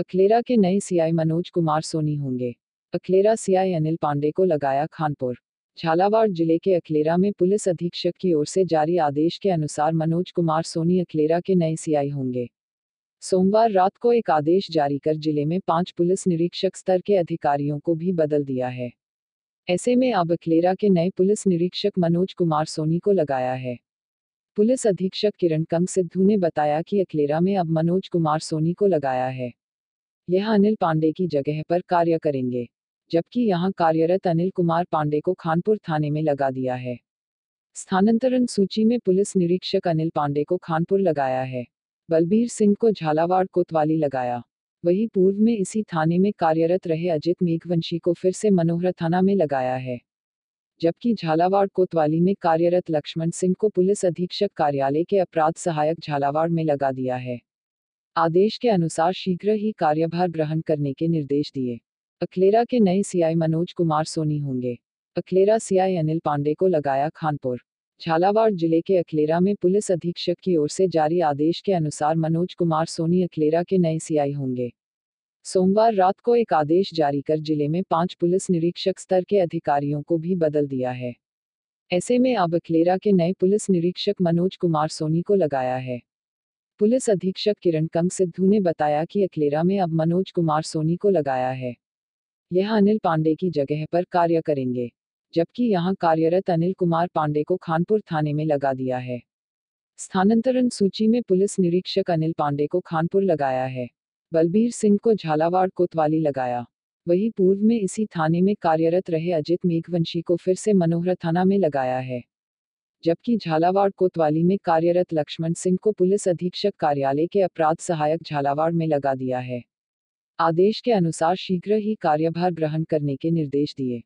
अखलेरा के नए सीआई मनोज कुमार सोनी होंगे। अखलेरा सीआई अनिल पांडे को लगाया खानपुर। झालावाड़ ज़िले के अखलेरा में पुलिस अधीक्षक की ओर से जारी आदेश के अनुसार मनोज कुमार सोनी अखलेरा के नए सीआई होंगे। सोमवार रात को एक आदेश जारी कर ज़िले में पाँच पुलिस निरीक्षक स्तर के अधिकारियों को भी बदल दिया है। ऐसे में अब अखलेरा के नए पुलिस निरीक्षक मनोज कुमार सोनी को लगाया है। पुलिस अधीक्षक किरण कंग सिद्धू ने बताया कि अखलेरा में अब मनोज कुमार सोनी को लगाया है। यह अनिल पांडे की जगह पर कार्य करेंगे, जबकि यहाँ कार्यरत अनिल कुमार पांडे को खानपुर थाने में लगा दिया है। स्थानांतरण सूची में पुलिस निरीक्षक अनिल पांडे को खानपुर लगाया है, बलबीर सिंह को झालावाड़ कोतवाली लगाया। वही पूर्व में इसी थाने में कार्यरत रहे अजित मेघवंशी को फिर से मनोहर थाना में लगाया है, जबकि झालावाड़ कोतवाली में कार्यरत लक्ष्मण सिंह को पुलिस अधीक्षक कार्यालय के अपराध सहायक झालावाड़ में लगा दिया है। आदेश के अनुसार शीघ्र ही कार्यभार ग्रहण करने के निर्देश दिए। अखलेरा के नए सीआई मनोज कुमार सोनी होंगे। अखलेरा सीआई अनिल पांडे को लगाया खानपुर। झालावाड़ ज़िले के अखलेरा में पुलिस अधीक्षक की ओर से जारी आदेश के अनुसार मनोज कुमार सोनी अखलेरा के नए सीआई होंगे। सोमवार रात को एक आदेश जारी कर ज़िले में पाँच पुलिस निरीक्षक स्तर के अधिकारियों को भी बदल दिया है। ऐसे में अब अखलेरा के नए पुलिस निरीक्षक मनोज कुमार सोनी को लगाया है। पुलिस अधीक्षक किरण कंग सिद्धू ने बताया कि अखलेरा में अब मनोज कुमार सोनी को लगाया है। यह अनिल पांडे की जगह पर कार्य करेंगे, जबकि यहाँ कार्यरत अनिल कुमार पांडे को खानपुर थाने में लगा दिया है। स्थानांतरण सूची में पुलिस निरीक्षक अनिल पांडे को खानपुर लगाया है, बलबीर सिंह को झालावाड़ कोतवाली लगाया। वही पूर्व में इसी थाने में कार्यरत रहे अजित मेघवंशी को फिर से मनोहर थाना में लगाया है। जबकि झालावाड़ कोतवाली में कार्यरत लक्ष्मण सिंह को पुलिस अधीक्षक कार्यालय के अपराध सहायक झालावाड़ में लगा दिया है। आदेश के अनुसार शीघ्र ही कार्यभार ग्रहण करने के निर्देश दिए।